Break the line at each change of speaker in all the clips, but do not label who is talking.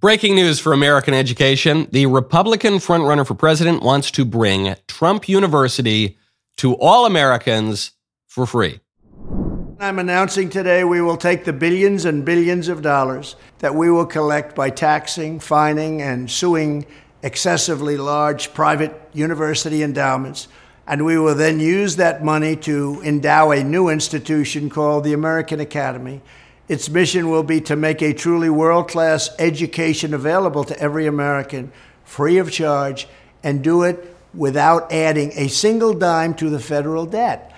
Breaking news for American education. The Republican frontrunner for president wants to bring Trump University to all Americans for free.
I'm announcing today we will take the billions and billions of dollars that we will collect by taxing, fining, and suing excessively large private university endowments, and we will then use that money to endow a new institution called the American Academy its mission will be to make a truly world class education available to every American, free of charge, and do it without adding a single dime to the federal debt.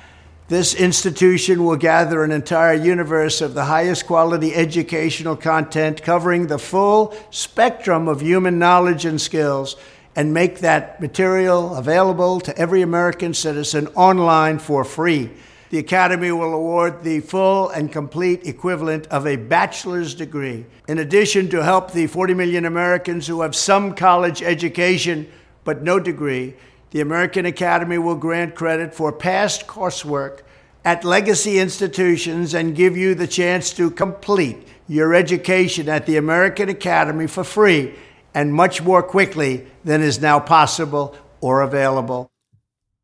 This institution will gather an entire universe of the highest quality educational content covering the full spectrum of human knowledge and skills and make that material available to every American citizen online for free the Academy will award the full and complete equivalent of a bachelor's degree. In addition, to help the 40 million Americans who have some college education but no degree, the American Academy will grant credit for past coursework at legacy institutions and give you the chance to complete your education at the American Academy for free and much more quickly than is now possible or available.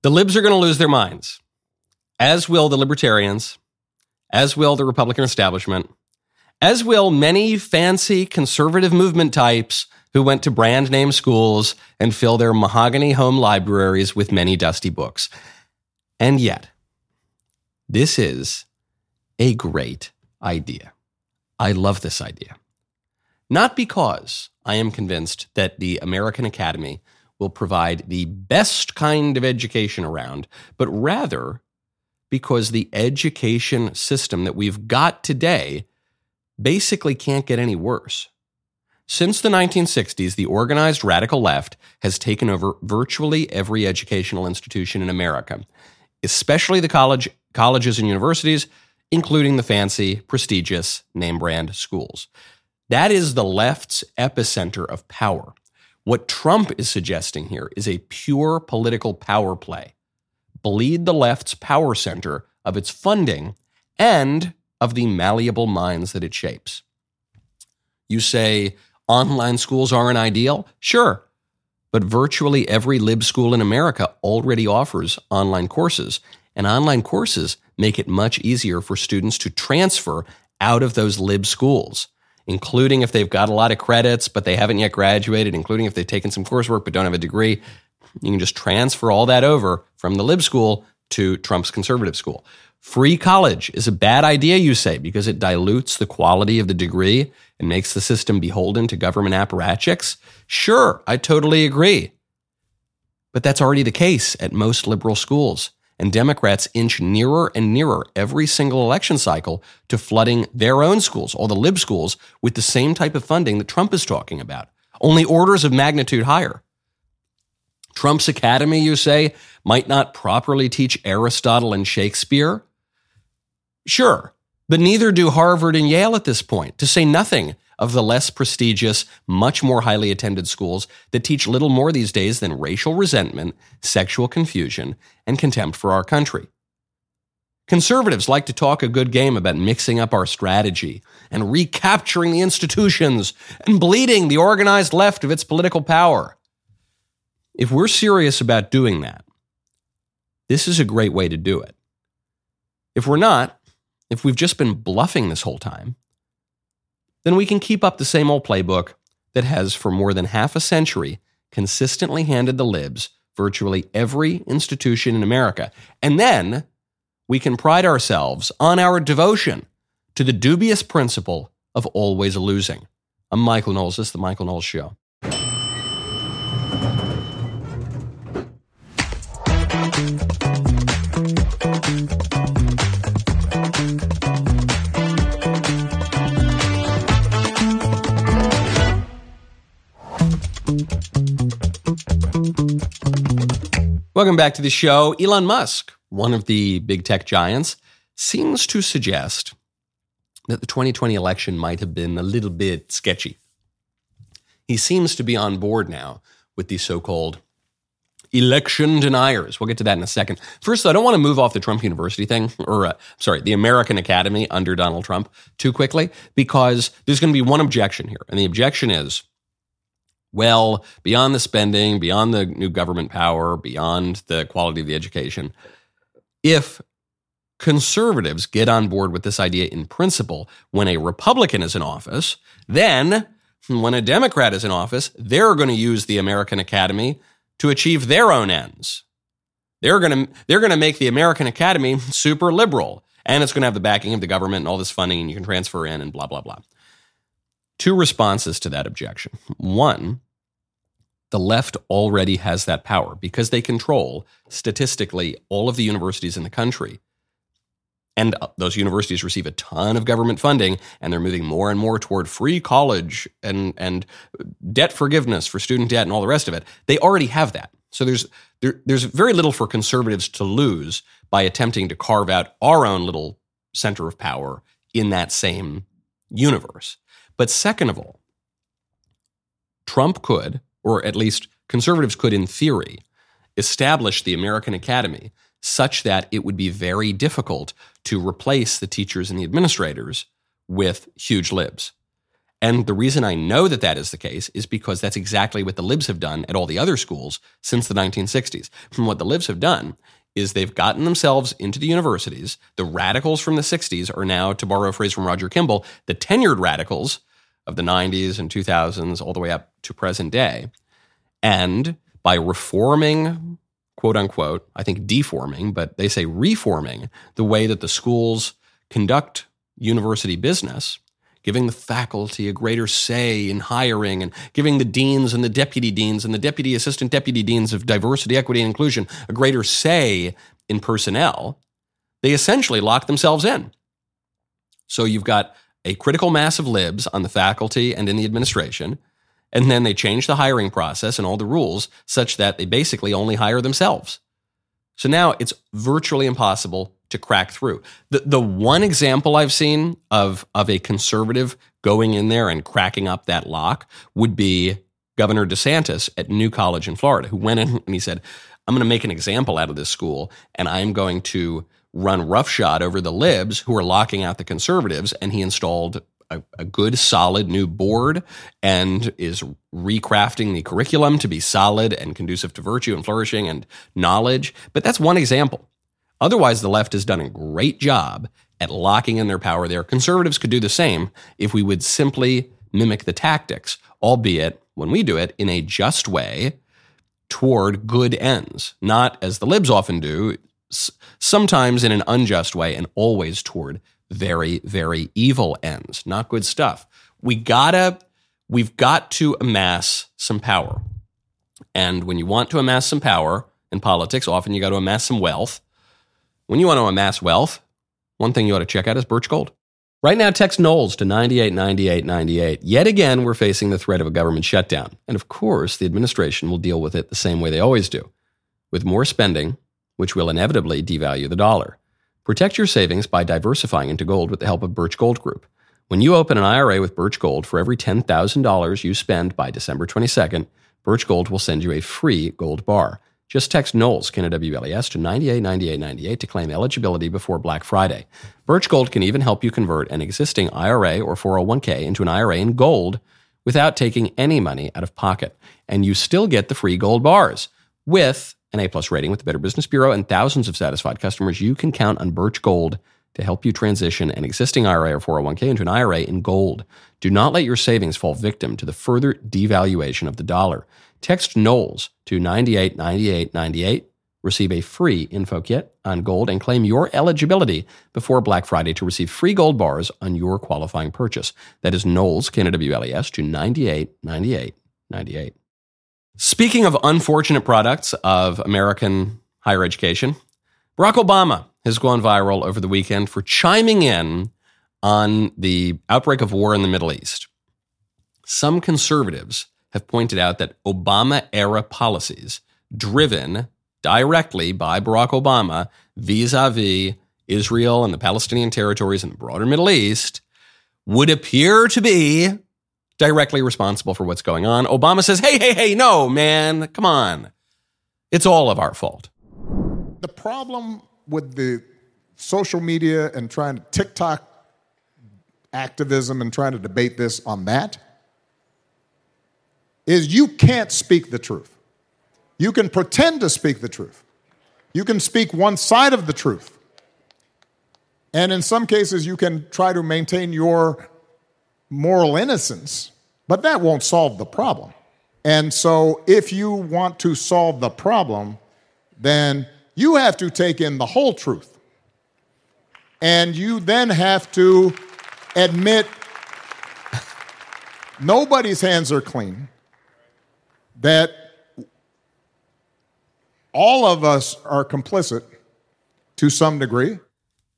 The libs are going to lose their minds as will the libertarians, as will the Republican establishment, as will many fancy conservative movement types who went to brand name schools and fill their mahogany home libraries with many dusty books. And yet, this is a great idea. I love this idea. Not because I am convinced that the American Academy will provide the best kind of education around, but rather because the education system that we've got today basically can't get any worse. Since the 1960s, the organized radical left has taken over virtually every educational institution in America, especially the college, colleges and universities, including the fancy, prestigious, name brand schools. That is the left's epicenter of power. What Trump is suggesting here is a pure political power play bleed the left's power center of its funding and of the malleable minds that it shapes. You say online schools aren't ideal? Sure. But virtually every lib school in America already offers online courses, and online courses make it much easier for students to transfer out of those lib schools, including if they've got a lot of credits but they haven't yet graduated, including if they've taken some coursework but don't have a degree. You can just transfer all that over from the lib school to Trump's conservative school. Free college is a bad idea, you say, because it dilutes the quality of the degree and makes the system beholden to government apparatchiks. Sure, I totally agree. But that's already the case at most liberal schools. And Democrats inch nearer and nearer every single election cycle to flooding their own schools, all the lib schools, with the same type of funding that Trump is talking about, only orders of magnitude higher. Trump's academy, you say, might not properly teach Aristotle and Shakespeare? Sure, but neither do Harvard and Yale at this point, to say nothing of the less prestigious, much more highly attended schools that teach little more these days than racial resentment, sexual confusion, and contempt for our country. Conservatives like to talk a good game about mixing up our strategy and recapturing the institutions and bleeding the organized left of its political power. If we're serious about doing that, this is a great way to do it. If we're not, if we've just been bluffing this whole time, then we can keep up the same old playbook that has for more than half a century consistently handed the libs virtually every institution in America. And then we can pride ourselves on our devotion to the dubious principle of always losing. I'm Michael Knowles. This is The Michael Knowles Show. Welcome back to the show. Elon Musk, one of the big tech giants, seems to suggest that the 2020 election might have been a little bit sketchy. He seems to be on board now with the so called election deniers. We'll get to that in a second. First, I don't want to move off the Trump University thing, or uh, sorry, the American Academy under Donald Trump too quickly, because there's going to be one objection here. And the objection is well, beyond the spending, beyond the new government power, beyond the quality of the education, if conservatives get on board with this idea in principle when a Republican is in office, then when a Democrat is in office, they're going to use the American Academy to achieve their own ends. They're going to they're going to make the American Academy super liberal and it's going to have the backing of the government and all this funding and you can transfer in and blah blah blah. Two responses to that objection. One, the left already has that power because they control statistically all of the universities in the country. And those universities receive a ton of government funding, and they're moving more and more toward free college and, and debt forgiveness for student debt and all the rest of it. They already have that. So there's, there, there's very little for conservatives to lose by attempting to carve out our own little center of power in that same universe. But second of all, Trump could, or at least conservatives could, in theory, establish the American Academy such that it would be very difficult to replace the teachers and the administrators with huge libs. And the reason I know that that is the case is because that's exactly what the libs have done at all the other schools since the 1960s. From what the libs have done is they've gotten themselves into the universities. The radicals from the 60s are now, to borrow a phrase from Roger Kimball, the tenured radicals of the 90s and 2000s all the way up to present day. And by reforming, quote unquote, I think deforming, but they say reforming the way that the schools conduct university business, giving the faculty a greater say in hiring and giving the deans and the deputy deans and the deputy assistant deputy deans of diversity, equity, and inclusion a greater say in personnel, they essentially lock themselves in. So you've got a critical mass of libs on the faculty and in the administration. And then they change the hiring process and all the rules such that they basically only hire themselves. So now it's virtually impossible to crack through. The, the one example I've seen of, of a conservative going in there and cracking up that lock would be Governor DeSantis at New College in Florida, who went in and he said, I'm going to make an example out of this school and I'm going to run roughshod over the libs who are locking out the conservatives. And he installed a, a, good, solid new board and is recrafting the curriculum to be solid and conducive to virtue and flourishing and knowledge. But that's one example. Otherwise, the left has done a great job at locking in their power there. Conservatives could do the same if we would simply mimic the tactics, albeit when we do it in a just way toward good ends, not as the libs often do, sometimes in an unjust way and always toward very, very evil ends, not good stuff. We gotta, we've got to amass some power. And when you want to amass some power in politics, often you got to amass some wealth. When you want to amass wealth, one thing you ought to check out is Birch Gold. Right now, text Knowles to 989898. Yet again, we're facing the threat of a government shutdown. And of course, the administration will deal with it the same way they always do with more spending, which will inevitably devalue the dollar. Protect your savings by diversifying into gold with the help of Birch Gold Group. When you open an IRA with Birch Gold, for every $10,000 you spend by December 22nd, Birch Gold will send you a free gold bar. Just text Knowles, KNWLES, to 989898 to claim eligibility before Black Friday. Birch Gold can even help you convert an existing IRA or 401k into an IRA in gold without taking any money out of pocket. And you still get the free gold bars with an A plus rating with the Better Business Bureau, and thousands of satisfied customers, you can count on Birch Gold to help you transition an existing IRA or 401k into an IRA in gold. Do not let your savings fall victim to the further devaluation of the dollar. Text Knowles to 989898. Receive a free info kit on gold and claim your eligibility before Black Friday to receive free gold bars on your qualifying purchase. That is Knowles, KNWLES, to 989898. Speaking of unfortunate products of American higher education, Barack Obama has gone viral over the weekend for chiming in on the outbreak of war in the Middle East. Some conservatives have pointed out that Obama era policies, driven directly by Barack Obama vis a vis Israel and the Palestinian territories and the broader Middle East, would appear to be directly responsible for what's going on. Obama says, hey, hey, hey, no, man, come on. It's all of our fault.
The problem with the social media and trying to TikTok activism and trying to debate this on that is you can't speak the truth. You can pretend to speak the truth. You can speak one side of the truth. And in some cases, you can try to maintain your moral innocence, but that won't solve the problem. And so, if you want to solve the problem, then you have to take in the whole truth. And you then have to admit nobody's hands are clean, that all of us are complicit to some degree.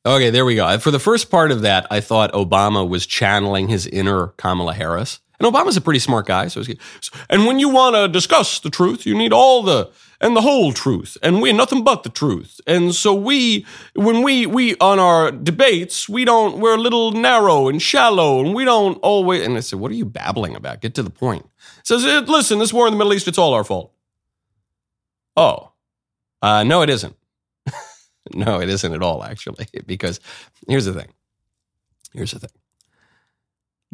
Okay, there we go. For the first part of that, I thought Obama was channeling his inner Kamala Harris. And Obama's a pretty smart guy. So, and when you want to discuss the truth, you need all the and the whole truth, and we're nothing but the truth. And so we, when we we on our debates, we don't we're a little narrow and shallow, and we don't always. And I said, "What are you babbling about? Get to the point." says, "Listen, this war in the Middle East, it's all our fault." Oh, uh, no, it isn't. no, it isn't at all, actually, because here's the thing. Here's the thing.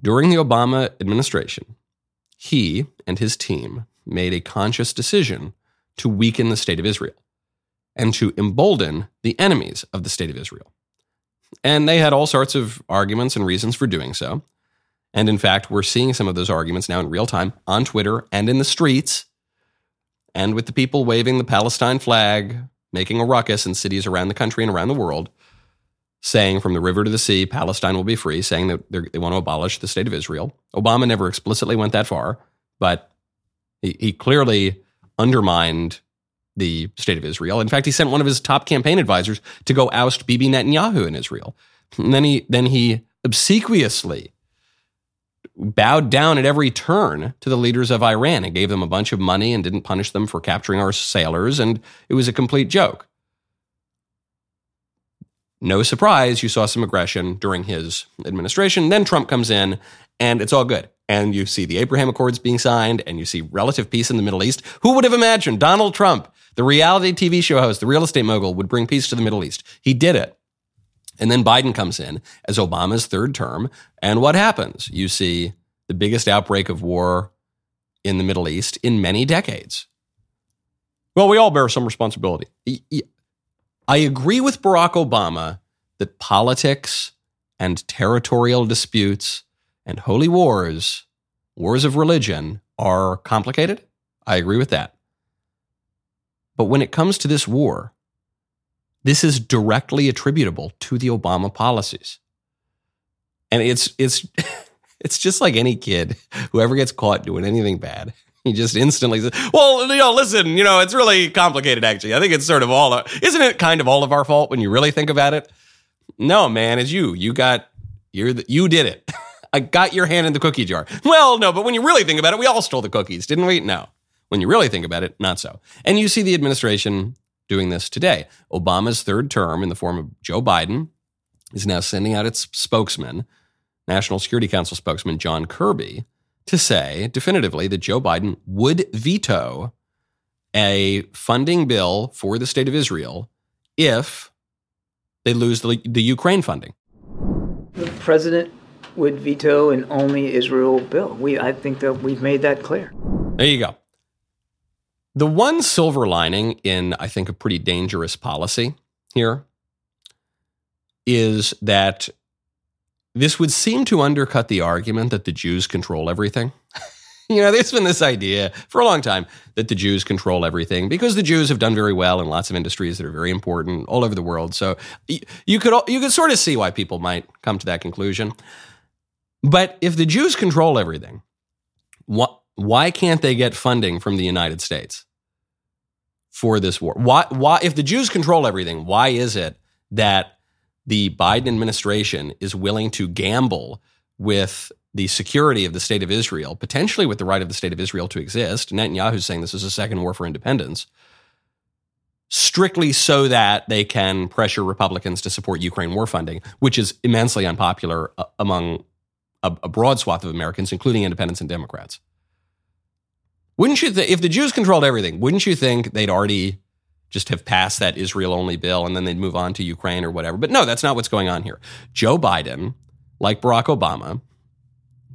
During the Obama administration, he and his team made a conscious decision to weaken the state of Israel and to embolden the enemies of the state of Israel. And they had all sorts of arguments and reasons for doing so. And in fact, we're seeing some of those arguments now in real time on Twitter and in the streets, and with the people waving the Palestine flag, making a ruckus in cities around the country and around the world, saying from the river to the sea, Palestine will be free, saying that they want to abolish the state of Israel. Obama never explicitly went that far, but he, he clearly undermined the state of Israel. In fact, he sent one of his top campaign advisors to go oust Bibi Netanyahu in Israel. And then he then he obsequiously bowed down at every turn to the leaders of Iran and gave them a bunch of money and didn't punish them for capturing our sailors and it was a complete joke. No surprise, you saw some aggression during his administration. Then Trump comes in, and it's all good. And you see the Abraham Accords being signed, and you see relative peace in the Middle East. Who would have imagined Donald Trump, the reality TV show host, the real estate mogul, would bring peace to the Middle East? He did it. And then Biden comes in as Obama's third term. And what happens? You see the biggest outbreak of war in the Middle East in many decades. Well, we all bear some responsibility. I agree with Barack Obama that politics and territorial disputes and holy wars, wars of religion, are complicated. I agree with that. But when it comes to this war, this is directly attributable to the Obama policies. And it's it's it's just like any kid who ever gets caught doing anything bad he just instantly says, "Well, you know, listen, you know, it's really complicated. Actually, I think it's sort of all. Isn't it kind of all of our fault when you really think about it? No, man, it's you. You got you're the, you did it. I got your hand in the cookie jar. Well, no, but when you really think about it, we all stole the cookies, didn't we? No. When you really think about it, not so. And you see the administration doing this today. Obama's third term, in the form of Joe Biden, is now sending out its spokesman, National Security Council spokesman John Kirby to say definitively that Joe Biden would veto a funding bill for the state of Israel if they lose the, the Ukraine funding.
The president would veto an only Israel bill. We, I think that we've made that clear.
There you go. The one silver lining in, I think, a pretty dangerous policy here is that this would seem to undercut the argument that the Jews control everything. you know, there's been this idea for a long time that the Jews control everything because the Jews have done very well in lots of industries that are very important all over the world. So you could you could sort of see why people might come to that conclusion. But if the Jews control everything, why, why can't they get funding from the United States for this war? Why, why, if the Jews control everything, why is it that the Biden administration is willing to gamble with the security of the state of Israel, potentially with the right of the state of Israel to exist. Netanyahu's saying this is a second war for independence, strictly so that they can pressure Republicans to support Ukraine war funding, which is immensely unpopular uh, among a, a broad swath of Americans, including independents and Democrats. Wouldn't you think if the Jews controlled everything, wouldn't you think they'd already just have passed that Israel only bill and then they'd move on to Ukraine or whatever? But no, that's not what's going on here. Joe Biden, like Barack Obama,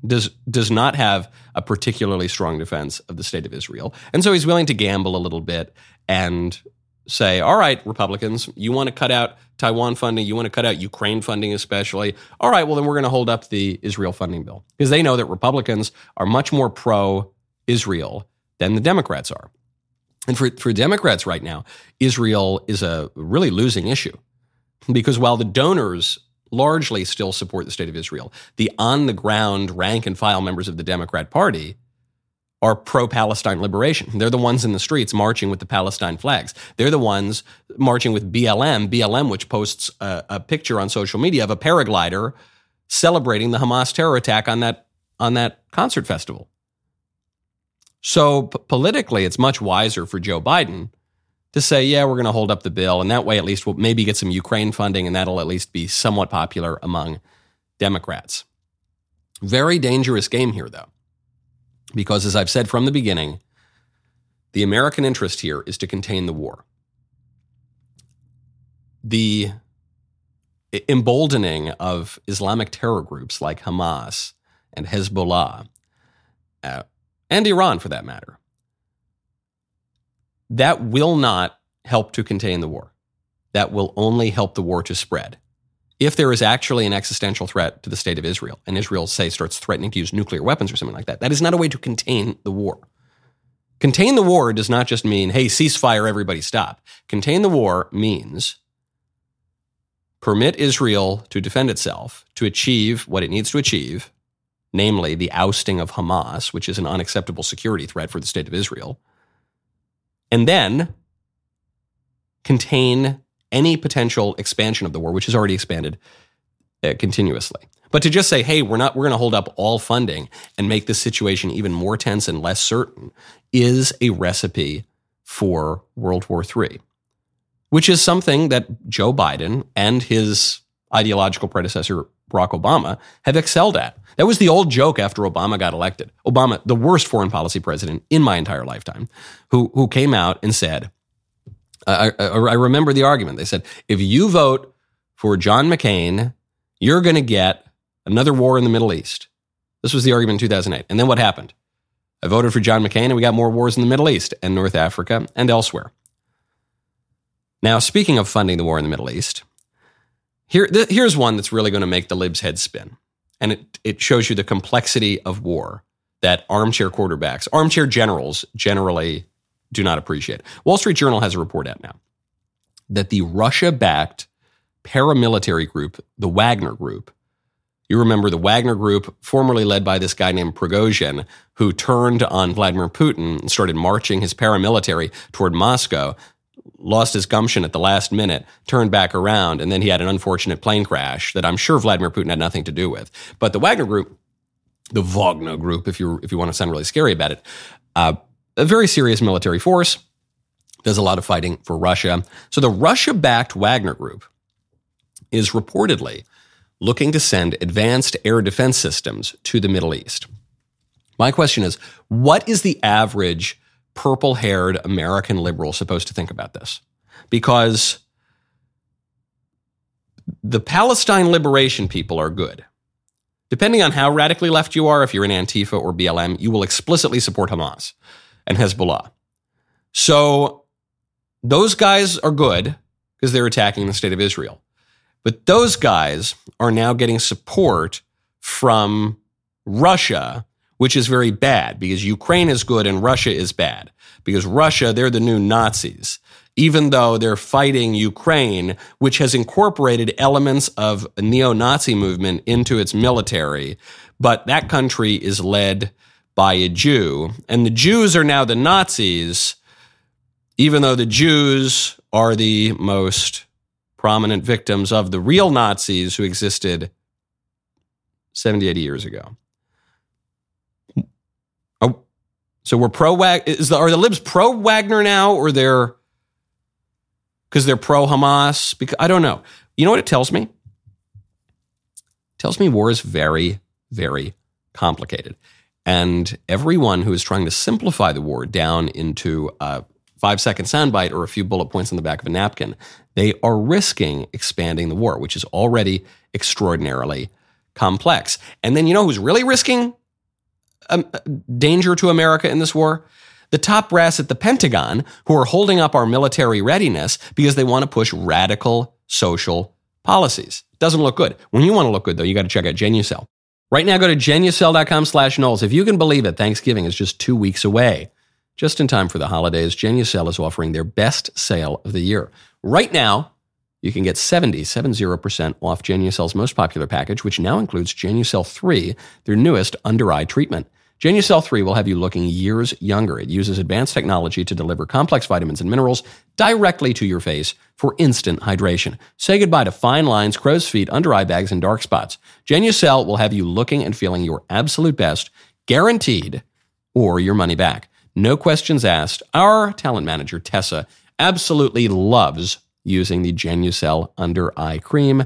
does does not have a particularly strong defense of the state of Israel. And so he's willing to gamble a little bit and say, all right, Republicans, you want to cut out Taiwan funding, you want to cut out Ukraine funding, especially. All right, well, then we're going to hold up the Israel funding bill because they know that Republicans are much more pro Israel than the Democrats are. And for, for Democrats right now, Israel is a really losing issue because while the donors largely still support the state of Israel, the on the ground rank and file members of the Democrat Party are pro Palestine liberation. They're the ones in the streets marching with the Palestine flags. They're the ones marching with BLM, BLM, which posts a, a picture on social media of a paraglider celebrating the Hamas terror attack on that, on that concert festival. So p- politically, it's much wiser for Joe Biden to say, yeah, we're going to hold up the bill. And that way, at least we'll maybe get some Ukraine funding, and that'll at least be somewhat popular among Democrats. Very dangerous game here, though. Because as I've said from the beginning, the American interest here is to contain the war. The emboldening of Islamic terror groups like Hamas and Hezbollah, uh, and Iran for that matter, that will not help to contain the war. That will only help the war to spread if there is actually an existential threat to the state of Israel, and Israel, say, starts threatening to use nuclear weapons or something like that, that is not a way to contain the war. Contain the war does not just mean, hey, ceasefire, everybody stop. Contain the war means permit Israel to defend itself, to achieve what it needs to achieve, namely the ousting of Hamas, which is an unacceptable security threat for the state of Israel, and then contain any potential expansion of the war, which has already expanded uh, continuously. But to just say, hey, we're not, we're going to hold up all funding and make this situation even more tense and less certain is a recipe for World War III, which is something that Joe Biden and his ideological predecessor, Barack Obama, have excelled at. That was the old joke after Obama got elected. Obama, the worst foreign policy president in my entire lifetime, who, who came out and said, I, I, I remember the argument. They said, if you vote for John McCain, you're going to get another war in the Middle East. This was the argument in 2008. And then what happened? I voted for John McCain and we got more wars in the Middle East and North Africa and elsewhere. Now, speaking of funding the war in the Middle East, here, th- here's one that's really going to make the libs' head spin. And it, it shows you the complexity of war that armchair quarterbacks, armchair generals generally do not appreciate. Wall Street Journal has a report out now that the Russia backed paramilitary group, the Wagner Group, you remember the Wagner Group, formerly led by this guy named Prigozhin, who turned on Vladimir Putin and started marching his paramilitary toward Moscow, lost his gumption at the last minute, turned back around, and then he had an unfortunate plane crash that I'm sure Vladimir Putin had nothing to do with. But the Wagner Group, the Wagner Group, if you if you want to sound really scary about it, uh, a very serious military force, does a lot of fighting for Russia. So the Russia backed Wagner Group is reportedly looking to send advanced air defense systems to the Middle East. My question is what is the average purple haired American liberal supposed to think about this? Because the Palestine liberation people are good. Depending on how radically left you are, if you're in Antifa or BLM, you will explicitly support Hamas and Hezbollah. So those guys are good because they're attacking the state of Israel. But those guys are now getting support from Russia, which is very bad because Ukraine is good and Russia is bad. Because Russia, they're the new Nazis, even though they're fighting Ukraine, which has incorporated elements of a neo Nazi movement into its military. But that country is led by a Jew. And the Jews are now the Nazis, even though the Jews are the most prominent victims of the real Nazis who existed 70, 80 years ago. Oh, so we're pro. Is the, are the libs pro Wagner now, or they're because they're pro Hamas? Because I don't know. You know what it tells me? It tells me war is very, very complicated. And everyone who is trying to simplify the war down into a five second soundbite or a few bullet points on the back of a napkin, they are risking expanding the war, which is already extraordinarily complex. And then you know who's really risking um, danger to America in this war? The top brass at the Pentagon, who are holding up our military readiness because they want to push radical social policies. Doesn't look good. When you want to look good, though, you got to check out Genucel. Right now, go to genucel.com slash Knowles. If you can believe it, Thanksgiving is just two weeks away. Just in time for the holidays, Genucel is offering their best sale of the year. Right now, you can get 70, 70% off Genucel's most popular package, which now includes Genucel 3, their newest under eye treatment. Genucel 3 will have you looking years younger. It uses advanced technology to deliver complex vitamins and minerals directly to your face for instant hydration. Say goodbye to fine lines, crow's feet, under eye bags, and dark spots. Genucel will have you looking and feeling your absolute best, guaranteed, or your money back. No questions asked. Our talent manager, Tessa, absolutely loves using the Genucel under eye cream.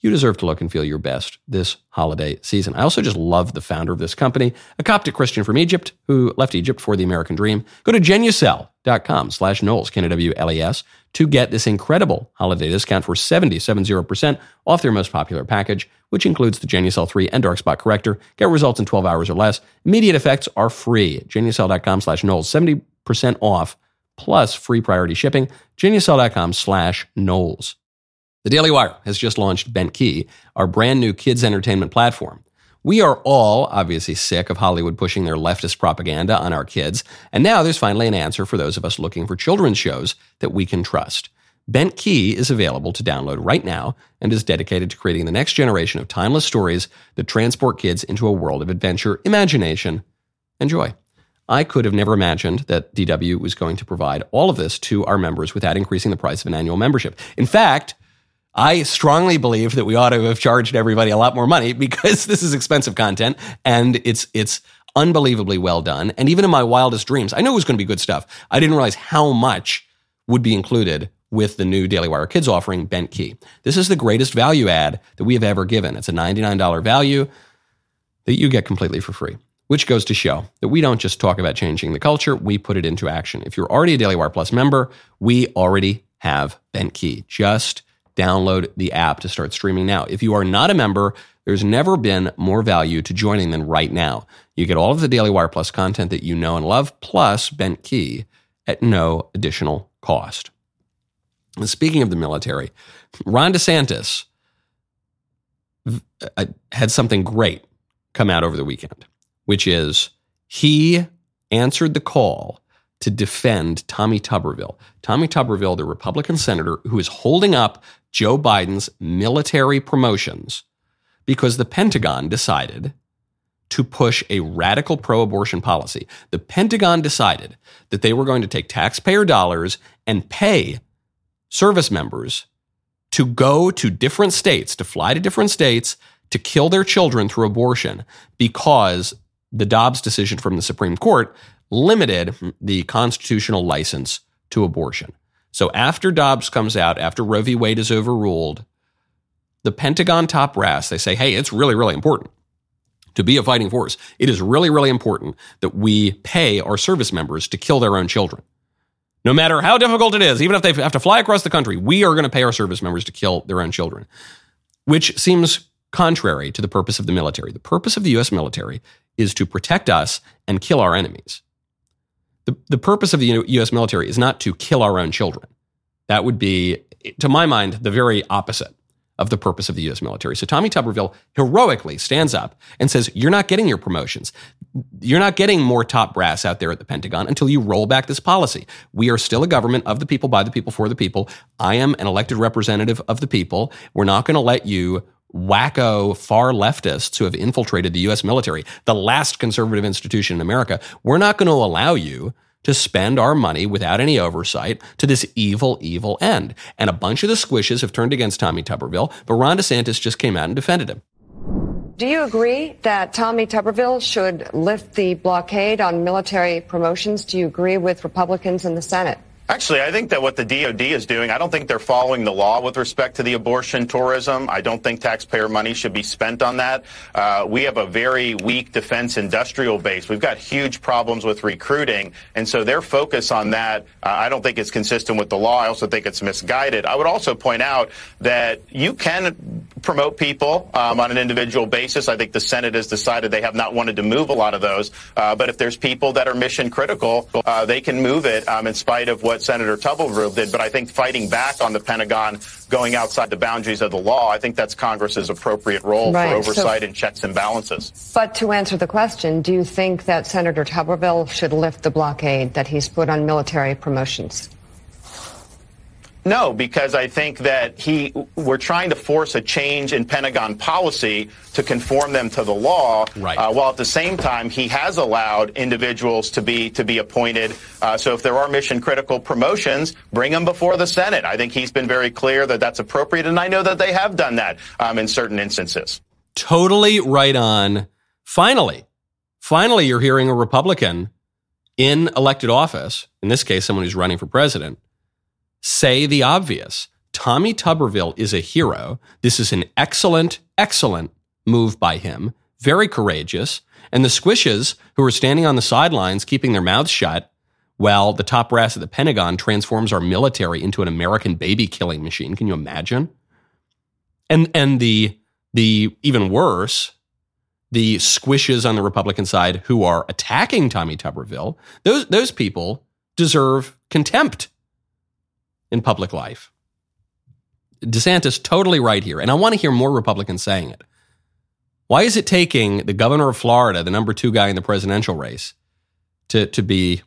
You deserve to look and feel your best this holiday season. I also just love the founder of this company, a Coptic Christian from Egypt who left Egypt for the American dream. Go to genucel.com slash Knowles, K-N-W-L-E-S, to get this incredible holiday discount for 70, 70% off their most popular package, which includes the Genucel 3 and Dark Spot Corrector. Get results in 12 hours or less. Immediate effects are free. Genucel.com slash Knowles, 70% off plus free priority shipping. Genucel.com slash Knowles. The Daily Wire has just launched Bentkey, our brand new kids entertainment platform. We are all obviously sick of Hollywood pushing their leftist propaganda on our kids, and now there's finally an answer for those of us looking for children's shows that we can trust. Bentkey is available to download right now and is dedicated to creating the next generation of timeless stories that transport kids into a world of adventure, imagination, and joy. I could have never imagined that DW was going to provide all of this to our members without increasing the price of an annual membership. In fact, I strongly believe that we ought to have charged everybody a lot more money because this is expensive content and it's it's unbelievably well done. And even in my wildest dreams, I knew it was going to be good stuff. I didn't realize how much would be included with the new Daily Wire Kids offering, Bentkey. This is the greatest value add that we have ever given. It's a $99 value that you get completely for free, which goes to show that we don't just talk about changing the culture, we put it into action. If you're already a Daily Wire Plus member, we already have Bentkey. Just download the app to start streaming now. If you are not a member, there's never been more value to joining than right now. You get all of the Daily Wire Plus content that you know and love, plus Bentkey at no additional cost. And speaking of the military, Ron DeSantis uh, had something great come out over the weekend, which is he answered the call to defend Tommy Tuberville. Tommy Tuberville, the Republican senator who is holding up Joe Biden's military promotions because the Pentagon decided to push a radical pro abortion policy. The Pentagon decided that they were going to take taxpayer dollars and pay service members to go to different states, to fly to different states, to kill their children through abortion because the Dobbs decision from the Supreme Court limited the constitutional license to abortion. So after Dobbs comes out, after Roe v. Wade is overruled, the Pentagon top brass, they say, hey, it's really, really important to be a fighting force. It is really, really important that we pay our service members to kill their own children. No matter how difficult it is, even if they have to fly across the country, we are going to pay our service members to kill their own children, which seems contrary to the purpose of the military. The purpose of the U.S. military is to protect us and kill our enemies. The, the purpose of the U.S. military is not to kill our own children. That would be, to my mind, the very opposite of the purpose of the U.S. military. So Tommy Tuberville heroically stands up and says, You're not getting your promotions. You're not getting more top brass out there at the Pentagon until you roll back this policy. We are still a government of the people, by the people, for the people. I am an elected representative of the people. We're not going to let you wacko far leftists who have infiltrated the US military, the last conservative institution in America, we're not going to allow you to spend our money without any oversight to this evil, evil end. And a bunch of the squishes have turned against Tommy Tuberville, but Ron DeSantis just came out and defended him.
Do you agree that Tommy Tuberville should lift the blockade on military promotions? Do you agree with Republicans in the Senate?
Actually, I think that what the DOD is doing, I don't think they're following the law with respect to the abortion tourism. I don't think taxpayer money should be spent on that. Uh, we have a very weak defense industrial base. We've got huge problems with recruiting. And so their focus on that, uh, I don't think is consistent with the law. I also think it's misguided. I would also point out that you can promote people um, on an individual basis. I think the Senate has decided they have not wanted to move a lot of those. Uh, but if there's people that are mission critical, uh, they can move it um, in spite of what what Senator Tuberville did, but I think fighting back on the Pentagon going outside the boundaries of the law, I think that's Congress's appropriate role right. for oversight so, and checks and balances.
But to answer the question, do you think that Senator Tuberville should lift the blockade that he's put on military promotions?
No, because I think that he we're trying to force a change in Pentagon policy to conform them to the law,
right. uh,
while at the same time he has allowed individuals to be to be appointed. Uh, so if there are mission critical promotions, bring them before the Senate. I think he's been very clear that that's appropriate, and I know that they have done that um, in certain instances.
Totally right on. Finally, finally, you're hearing a Republican in elected office, in this case, someone who's running for president say the obvious. Tommy Tuberville is a hero. This is an excellent, excellent move by him. Very courageous. And the squishes who are standing on the sidelines, keeping their mouths shut, while the top brass at the Pentagon transforms our military into an American baby killing machine. Can you imagine? And and the the even worse, the squishes on the Republican side who are attacking Tommy Tuberville, those those people deserve contempt in public life. DeSantis totally right here, and I want to hear more Republicans saying it. Why is it taking the governor of Florida, the number two guy in the presidential race, to, to be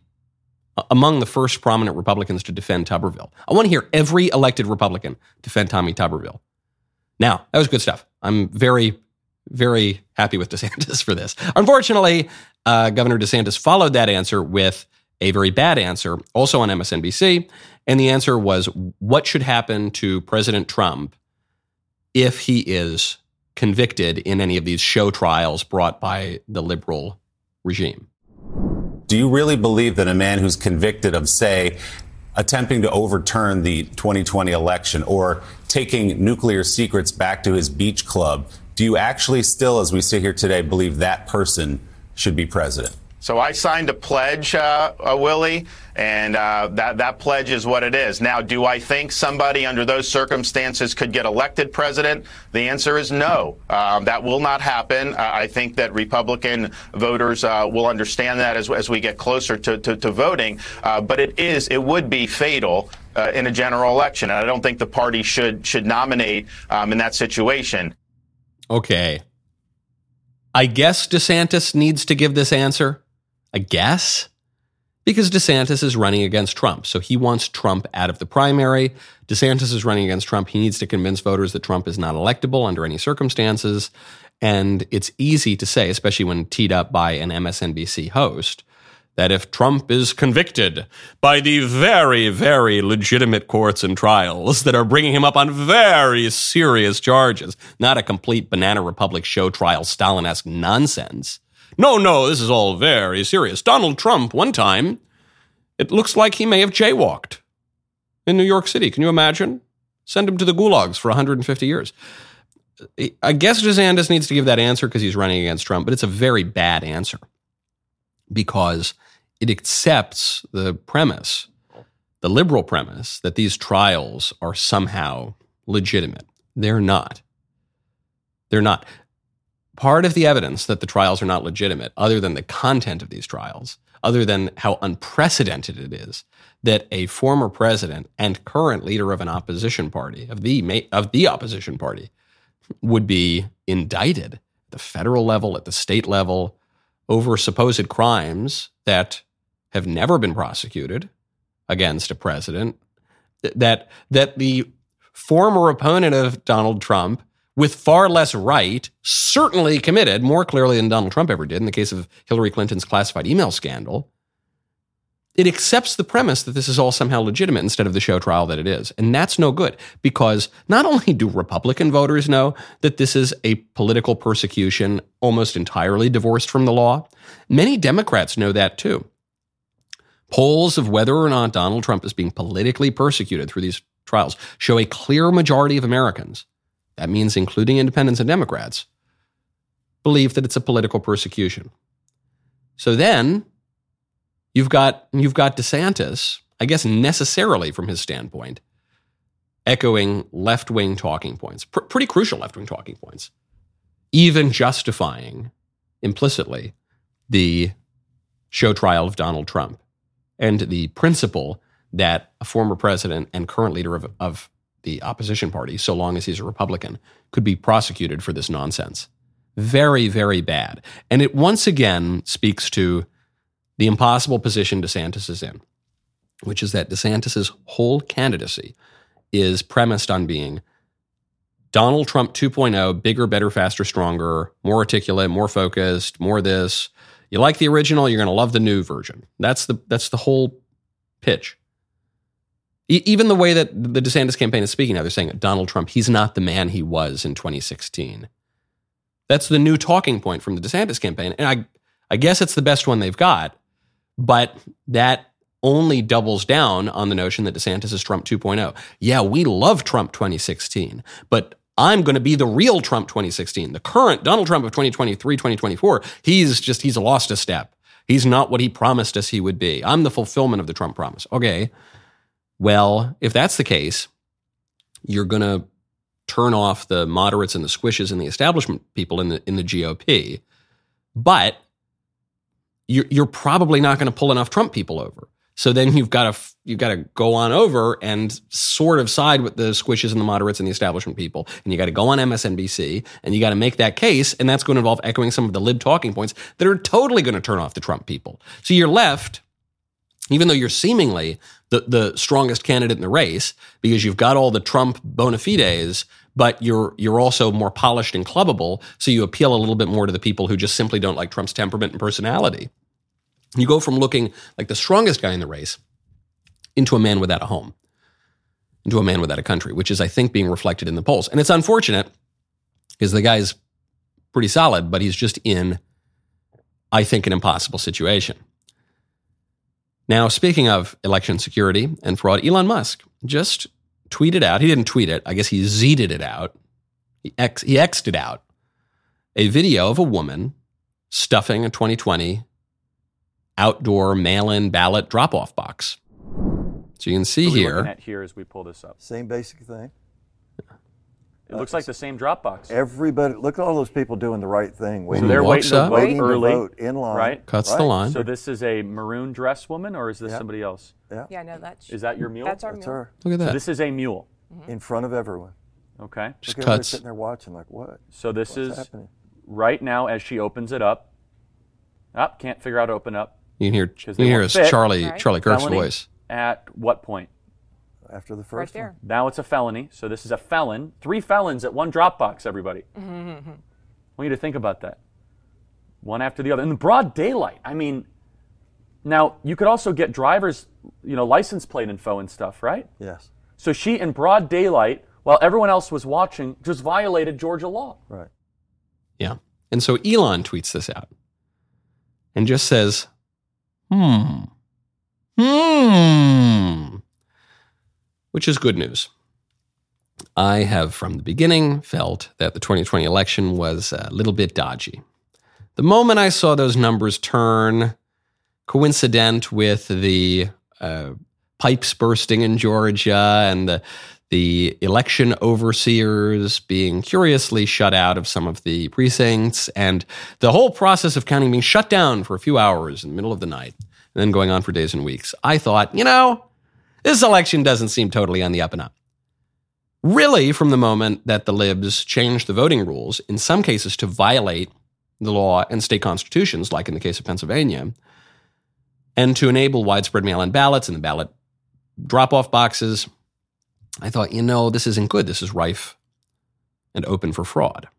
among the first prominent Republicans to defend Tuberville? I want to hear every elected Republican defend Tommy Tuberville. Now, that was good stuff. I'm very, very happy with DeSantis for this. Unfortunately, uh, Governor DeSantis followed that answer with a very bad answer, also on MSNBC. And the answer was what should happen to President Trump if he is convicted in any of these show trials brought by the liberal regime?
Do you really believe that a man who's convicted of, say, attempting to overturn the 2020 election or taking nuclear secrets back to his beach club, do you actually still, as we sit here today, believe that person should be president?
So I signed a pledge, uh, uh, Willie, and uh, that that pledge is what it is. Now, do I think somebody under those circumstances could get elected president? The answer is no. Um, that will not happen. Uh, I think that Republican voters uh, will understand that as, as we get closer to, to, to voting. Uh, but it is it would be fatal. in a general election, and I don't think the party should should nominate um, in that situation.
Okay, I guess DeSantis needs to give this answer. I guess, because DeSantis is running against Trump. So he wants Trump out of the primary. DeSantis is running against Trump. He needs to convince voters that Trump is not electable under any circumstances. And it's easy to say, especially when teed up by an MSNBC host, that if Trump is convicted by the very, very legitimate courts and trials that are bringing him up on very serious charges, not a complete Banana Republic show trial Stalin esque nonsense, no, no, this is all very serious. Donald Trump, one time, it looks like he may have jaywalked in New York City. Can you imagine? Send him to the gulags for 150 years. I guess DeSantis needs to give that answer because he's running against Trump, but it's a very bad answer because it accepts the premise, the liberal premise, that these trials are somehow legitimate. They're not. They're not part of the evidence that the trials are not legitimate, other than the content of these trials, other than how unprecedented it is that a former president and current leader of an opposition party, of the, of the opposition party, would be indicted at the federal level, at the state level, over supposed crimes that have never been prosecuted against a president, that, that the former opponent of Donald Trump with far less right, certainly committed more clearly than Donald Trump ever did in the case of Hillary Clinton's classified email scandal. It accepts the premise that this is all somehow legitimate instead of the show trial that it is. And that's no good because not only do Republican voters know that this is a political persecution almost entirely divorced from the law, many Democrats know that too. Polls of whether or not Donald Trump is being politically persecuted through these trials show a clear majority of Americans, that means including independents and Democrats, believe that it's a political persecution. So then you've got you've got DeSantis, I guess necessarily from his standpoint, echoing left-wing talking points, pr- pretty crucial left-wing talking points, even justifying implicitly the show trial of Donald Trump and the principle that a former president and current leader of, of the opposition party, so long as he's a Republican, could be prosecuted for this nonsense. Very, very bad. And it once again speaks to the impossible position DeSantis is in, which is that DeSantis's whole candidacy is premised on being Donald Trump 2.0, bigger, better, faster, stronger, more articulate, more focused, more this. You like the original, you're going to love the new version. That's the that's the whole pitch. Even the way that the DeSantis campaign is speaking now, they're saying Donald Trump, he's not the man he was in 2016. That's the new talking point from the DeSantis campaign. And I, I guess it's the best one they've got, but that only doubles down on the notion that DeSantis is Trump 2.0. Yeah, we love Trump 2016, but I'm going to be the real Trump 2016. The current Donald Trump of 2023, 2024, he's just, he's lost a step. He's not what he promised us he would be. I'm the fulfillment of the Trump promise. Okay. Well, if that's the case, you're going to turn off the moderates and the squishes and the establishment people in the in the GOP, but you're, you're probably not going to pull enough Trump people over. So then you've got to you've got to go on over and sort of side with the squishes and the moderates and the establishment people, and you got to go on MSNBC and you got to make that case, and that's going to involve echoing some of the lib talking points that are totally going to turn off the Trump people. So you're left even though you're seemingly the, the strongest candidate in the race because you've got all the Trump bona fides, but you're you're also more polished and clubbable, so you appeal a little bit more to the people who just simply don't like Trump's temperament and personality. You go from looking like the strongest guy in the race into a man without a home, into a man without a country, which is, I think, being reflected in the polls. And it's unfortunate because the guy's pretty solid, but he's just in, I think, an impossible situation. Now, speaking of election security and fraud, Elon Musk just tweeted out, he didn't tweet it, I guess he zeeted it out, he, X, he X'd it out, a video of a woman stuffing a 2020 outdoor mail in ballot drop off box. So you can see
What are we
here.
here as we pull this up.
Same basic thing.
It looks like the same Dropbox.
Everybody, look at all those people doing the right thing, waiting,
they're waiting to
up.
vote
waiting
early,
to vote in line.
right?
Cuts the line.
So this is a maroon dress woman, or is this
Yeah.
somebody else?
Yeah, Yeah, no, that's
Is that your mule?
that's our
That's
mule.
her
Look at
So
that.
this is a mule. Mm-hmm.
in front of everyone.
Okay.
Just
Look at everybody
cuts.
sitting there watching, like, what?
So this
What's
is
happening?
right now as she opens it up. Up, can't figure out how to open up.
You can hear, you
'Cause
can hear
won't
his
fit.
Charlie,
Right.
Charlie Kirk's
Felony
voice.
At what point?
After the
Right
first
there.
Now it's a felony. So this is a felon. Three felons at one Dropbox, everybody. I want you to think about that. One after the other. In the broad daylight. I mean, now you could also get driver's, you know, license plate info and stuff, right?
Yes,
So she, in broad daylight, while everyone else was watching, just violated Georgia law.
right.
Yeah. And so Elon tweets this out and just says, hmm, hmm, which is good news. I have from the beginning felt that the 2020 election was a little bit dodgy. The moment I saw those numbers turn, coincident with the uh, pipes bursting in Georgia and the the election overseers being curiously shut out of some of the precincts, and the whole process of counting being shut down for a few hours in the middle of the night, and then going on for days and weeks. I thought, you know, this election doesn't seem totally on the up and up. Really, from the moment that the libs changed the voting rules, in some cases to violate the law and state constitutions, like in the case of Pennsylvania, and to enable widespread mail in ballots and the ballot drop off boxes, I thought, you know, this isn't good. This is rife and open for fraud.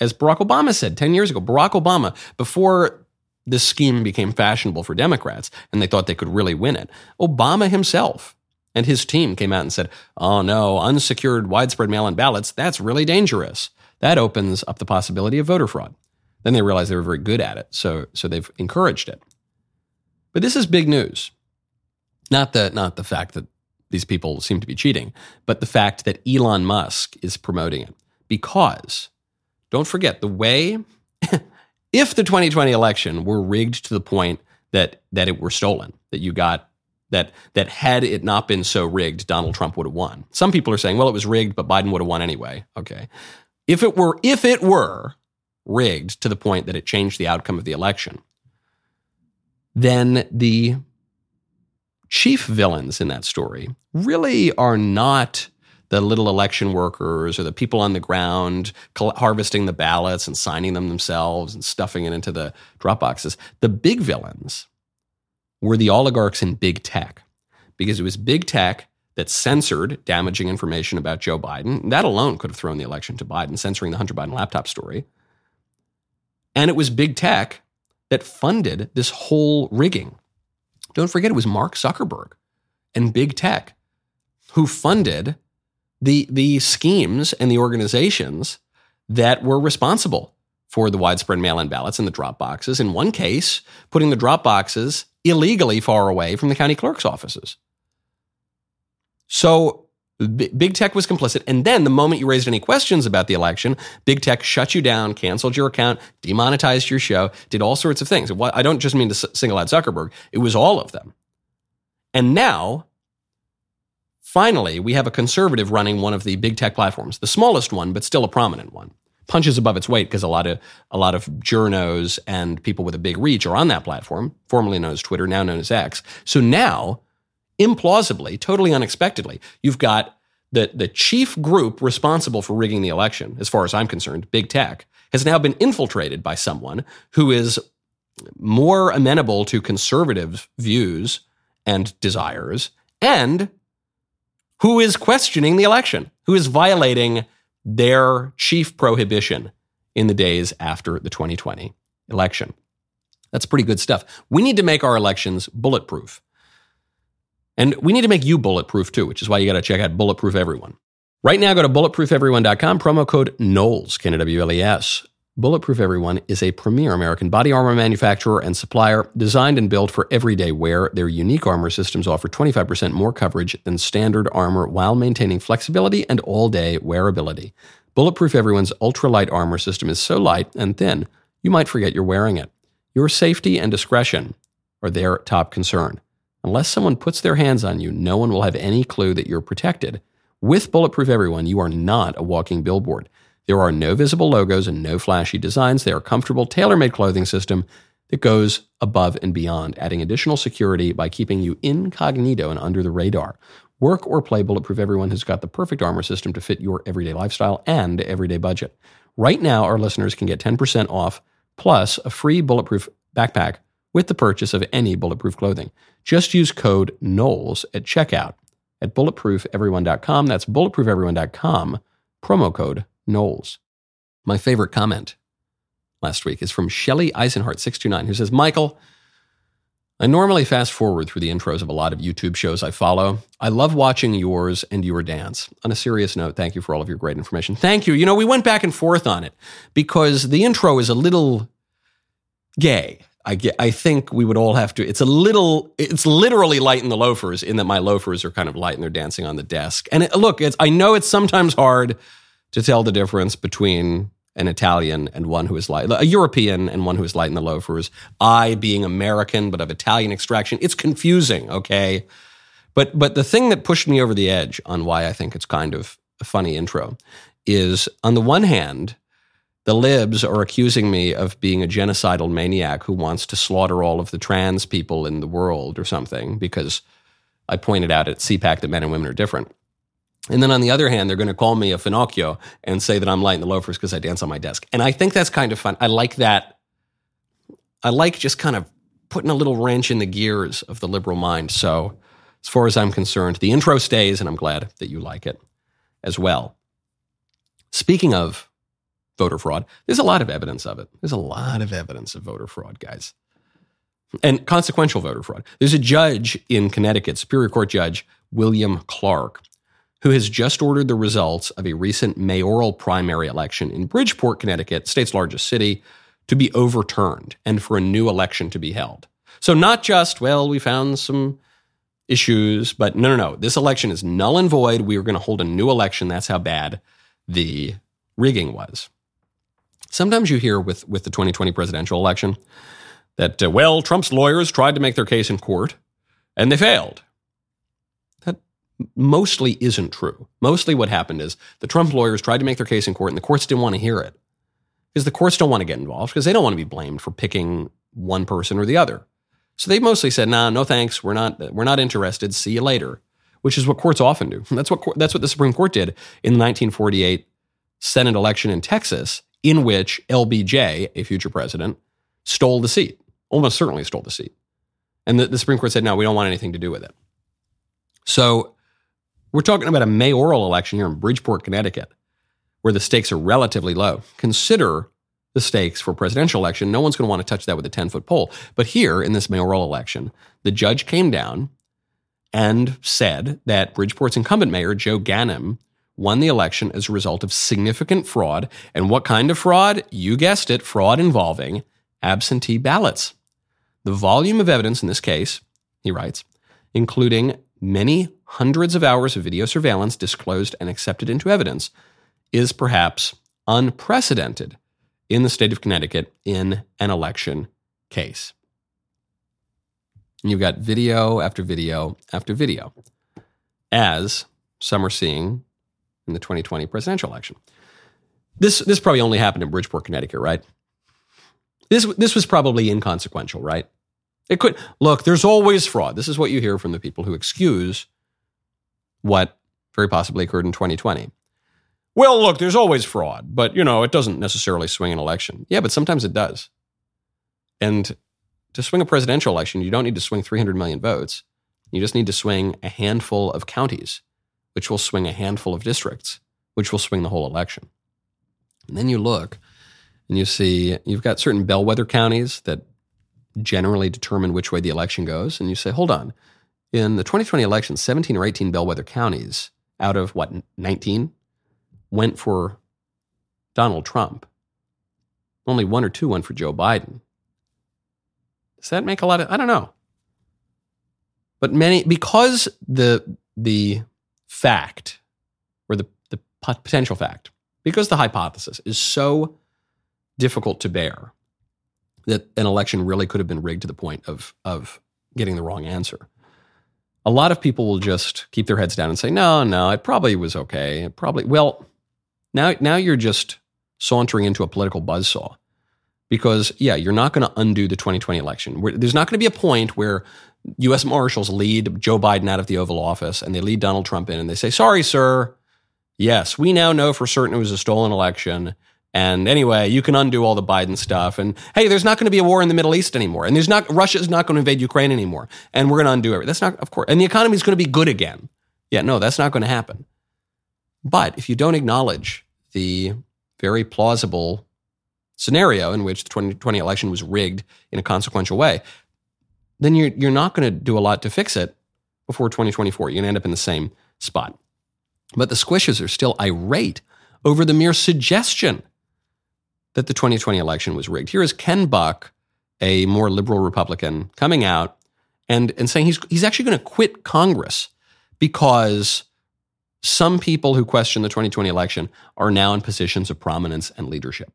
As Barack Obama said 10 years ago, Barack Obama, before this scheme became fashionable for Democrats and they thought they could really win it, Obama himself and his team came out and said, oh no, unsecured widespread mail in ballots, that's really dangerous. That opens up the possibility of voter fraud. Then they realized they were very good at it, so, so they've encouraged it. But this is big news Not the not the fact that these people seem to be cheating, but the fact that Elon Musk is promoting it. Because don't forget the way if the 2020 election were rigged to the point that that it were stolen, that you got that that had it not been so rigged, Donald Trump would have won. Some people are saying, well, it was rigged, but Biden would have won anyway. Okay. If it were if it were rigged to the point that it changed the outcome of the election, then the chief villains in that story really are not the little election workers or the people on the ground harvesting the ballots and signing them themselves and stuffing it into the drop boxes. The big villains were the oligarchs in big tech because it was big tech that censored damaging information about Joe Biden. That alone could have thrown the election to Biden, censoring the Hunter Biden laptop story. And it was big tech that funded this whole rigging. Don't forget, it was Mark Zuckerberg and big tech who funded the, the schemes and the organizations that were responsible for the widespread mail in ballots and the drop boxes. In one case, putting the drop boxes illegally far away from the county clerk's offices. So big tech was complicit. And then the moment you raised any questions about the election, big tech shut you down, canceled your account, demonetized your show, did all sorts of things. I don't just mean to single out Zuckerberg, it was all of them. And now, finally, we have a conservative running one of the big tech platforms, the smallest one, but still a prominent one. Punches above its weight because a lot of a lot of journos and people with a big reach are on that platform, formerly known as Twitter, now known as X. So now implausibly, totally unexpectedly, you've got the, the chief group responsible for rigging the election, as far as I'm concerned, big tech, has now been infiltrated by someone who is more amenable to conservative views and desires and who is questioning the election, who is violating their chief prohibition in the days after the 2020 election. That's pretty good stuff. We need to make our elections bulletproof. And we need to make you bulletproof too, which is why you got to check out Bulletproof Everyone. Right now, go to bulletproofeveryone.com, promo code Knowles, K N W L E S. Bulletproof Everyone is a premier American body armor manufacturer and supplier designed and built for everyday wear. Their unique armor systems offer 25% more coverage than standard armor while maintaining flexibility and all day wearability. Bulletproof Everyone's ultralight armor system is so light and thin, you might forget you're wearing it. Your safety and discretion are their top concern. Unless someone puts their hands on you, no one will have any clue that you're protected. With Bulletproof Everyone, you are not a walking billboard. There are no visible logos and no flashy designs. They are a comfortable, tailor made clothing system that goes above and beyond, adding additional security by keeping you incognito and under the radar. Work or play, Bulletproof Everyone has got the perfect armor system to fit your everyday lifestyle and everyday budget. Right now, our listeners can get 10% off plus a free Bulletproof backpack with the purchase of any bulletproof clothing. Just use code Knowles at checkout at bulletproofeveryone.com. That's bulletproofeveryone.com, promo code Knowles. My favorite comment last week is from Shelly Eisenhart629, who says, Michael, I normally fast forward through the intros of a lot of YouTube shows I follow. I love watching yours and your dance. On a serious note, thank you for all of your great information. Thank you. You know, we went back and forth on it because the intro is a little gay. I get, I think we would all have to. It's a little. It's literally light in the loafers in that my loafers are kind of light and they're dancing on the desk. And it, look, it's. I know it's sometimes hard to tell the difference between an Italian and one who is light, a European and one who is light in the loafers. I being American but of Italian extraction, it's confusing. Okay, but but the thing that pushed me over the edge on why I think it's kind of a funny intro is on the one hand the libs are accusing me of being a genocidal maniac who wants to slaughter all of the trans people in the world or something because I pointed out at CPAC that men and women are different. And then on the other hand, they're going to call me a Finocchio and say that I'm light in the loafers because I dance on my desk. And I think that's kind of fun. I like that. I like just kind of putting a little wrench in the gears of the liberal mind. So, as far as I'm concerned, the intro stays, and I'm glad that you like it as well. Speaking of voter fraud. There's a lot of evidence of it. There's a lot of evidence of voter fraud, guys. And consequential voter fraud. There's a judge in Connecticut, Superior Court Judge William Clark, who has just ordered the results of a recent mayoral primary election in Bridgeport, Connecticut, state's largest city, to be overturned and for a new election to be held. So, not just, well, we found some issues. But no, no, no. This election is null and void. We are going to hold a new election. That's how bad the rigging was. Sometimes you hear with, with the 2020 presidential election that, uh, well, Trump's lawyers tried to make their case in court and they failed. Mostly isn't true. Mostly what happened is the Trump lawyers tried to make their case in court and the courts didn't want to hear it because the courts don't want to get involved because they don't want to be blamed for picking one person or the other. So they mostly said, "Nah, no thanks. We're not we're not interested. See you later." Which is what courts often do. That's what that's what the Supreme Court did in the 1948 Senate election in Texas, in which LBJ, a future president, stole the seat. Almost certainly stole the seat. And the, the Supreme Court said, "No, we don't want anything to do with it." So we're talking about a mayoral election here in Bridgeport, Connecticut, where the stakes are relatively low. Consider the stakes for presidential election. No one's going to want to touch that with a 10 foot pole. But here in this mayoral election, the judge came down and said that Bridgeport's incumbent mayor, Joe Ganim, won the election as a result of significant fraud. And what kind of fraud? You guessed it fraud involving absentee ballots. The volume of evidence in this case, he writes, including many hundreds of hours of video surveillance disclosed and accepted into evidence, is perhaps unprecedented in the state of Connecticut in an election case. You've got video after video after video, as some are seeing in the 2020 presidential election. This, this probably only happened in Bridgeport, Connecticut, right? This, this was probably inconsequential, right? It could look, there's always fraud. This is what you hear from the people who excuse what very possibly occurred in 2020. Well, look, there's always fraud, but you know, it doesn't necessarily swing an election. Yeah, but sometimes it does. And to swing a presidential election, you don't need to swing 300 million votes. You just need to swing a handful of counties, which will swing a handful of districts, which will swing the whole election. And then you look and you see you've got certain bellwether counties that generally determine which way the election goes. And you say, hold on, in the 2020 election, 17 or 18 bellwether counties out of what, 19 went for Donald Trump. Only one or two went for Joe Biden. Does that make a lot of I don't know. But many because the the fact or the, the potential fact, because the hypothesis is so difficult to bear that an election really could have been rigged to the point of of getting the wrong answer. A lot of people will just keep their heads down and say, "No, no, it probably was okay. It probably well, now, now you're just sauntering into a political buzzsaw because, yeah, you're not going to undo the 2020 election. There's not going to be a point where U.S. Marshals lead Joe Biden out of the Oval Office and they lead Donald Trump in and they say, sorry, sir. Yes, we now know for certain it was a stolen election. And anyway, you can undo all the Biden stuff. And hey, there's not going to be a war in the Middle East anymore. And there's not, Russia's not going to invade Ukraine anymore. And we're going to undo it. That's not, of course. And the economy is going to be good again. Yeah, no, that's not going to happen. But if you don't acknowledge the very plausible scenario in which the 2020 election was rigged in a consequential way, then you're, you're not going to do a lot to fix it before 2024. You're going to end up in the same spot. But the squishes are still irate over the mere suggestion that the 2020 election was rigged. Here is Ken Buck, a more liberal Republican, coming out and, and saying he's, he's actually going to quit Congress because some people who question the 2020 election are now in positions of prominence and leadership.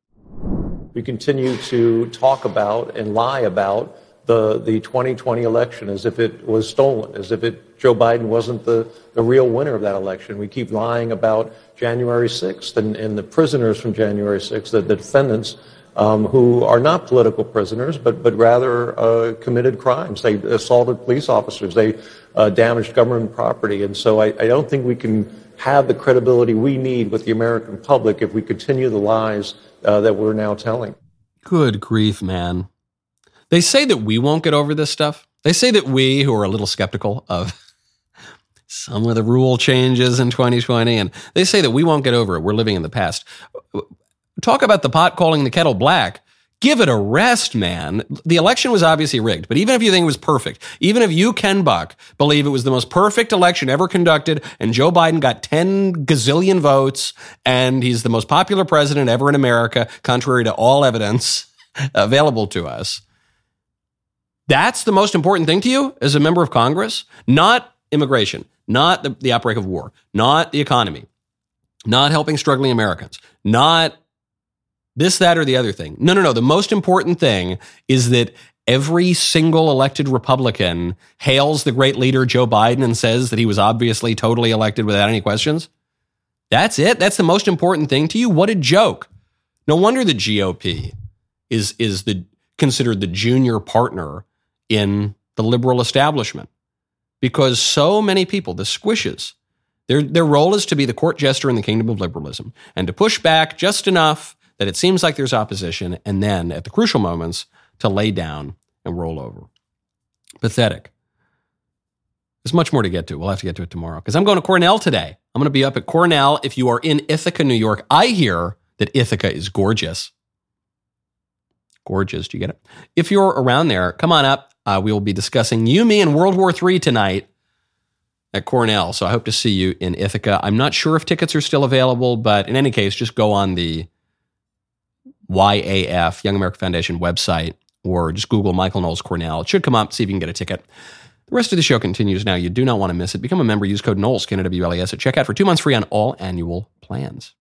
We continue to talk about and lie about the, the 2020 election as if it was stolen, as if it, Joe Biden wasn't the, the real winner of that election. We keep lying about January 6th and, and the prisoners from January 6th, the, the defendants um, who are not political prisoners, but, but rather uh, committed crimes. They assaulted police officers. They uh, damaged government property. And so I, I don't think we can have the credibility we need with the American public if we continue the lies uh, that we're now telling.
Good grief, man. They say that we won't get over this stuff. They say that we, who are a little skeptical of some of the rule changes in 2020, and they say that we won't get over it. We're living in the past talk about the pot calling the kettle black. Give it a rest, man. The election was obviously rigged, but even if you think it was perfect, even if you, Ken Buck, believe it was the most perfect election ever conducted and Joe Biden got 10 gazillion votes and he's the most popular president ever in America, contrary to all evidence available to us, That's the most important thing to you as a member of Congress? Not immigration, not the, the outbreak of war, not the economy, not helping struggling Americans, not this, that, or the other thing. No, no, no. The most important thing is that every single elected Republican hails the great leader Joe Biden and says that he was obviously totally elected without any questions. That's it. That's the most important thing to you. What a joke. No wonder the GOP is is the considered the junior partner in the liberal establishment because so many people, the squishes, their their role is to be the court jester in the kingdom of liberalism and to push back just enough that it seems like there's opposition, and then at the crucial moments to lay down and roll over. Pathetic. There's much more to get to. We'll have to get to it tomorrow because I'm going to Cornell today. I'm going to be up at Cornell. If you are in Ithaca, New York, I hear that Ithaca is gorgeous. Gorgeous. Do you get it? If you're around there, come on up. Uh, we will be discussing you, me, and World War III tonight at Cornell. So I hope to see you in Ithaca. I'm not sure if tickets are still available, but in any case, just go on the YAF, Young America Foundation website, or just Google Michael Knowles Cornell. It should come up. See if you can get a ticket. The rest of the show continues now. You do not want to miss it. Become a member. Use code Knowles, Canada at checkout for two months free on all annual plans.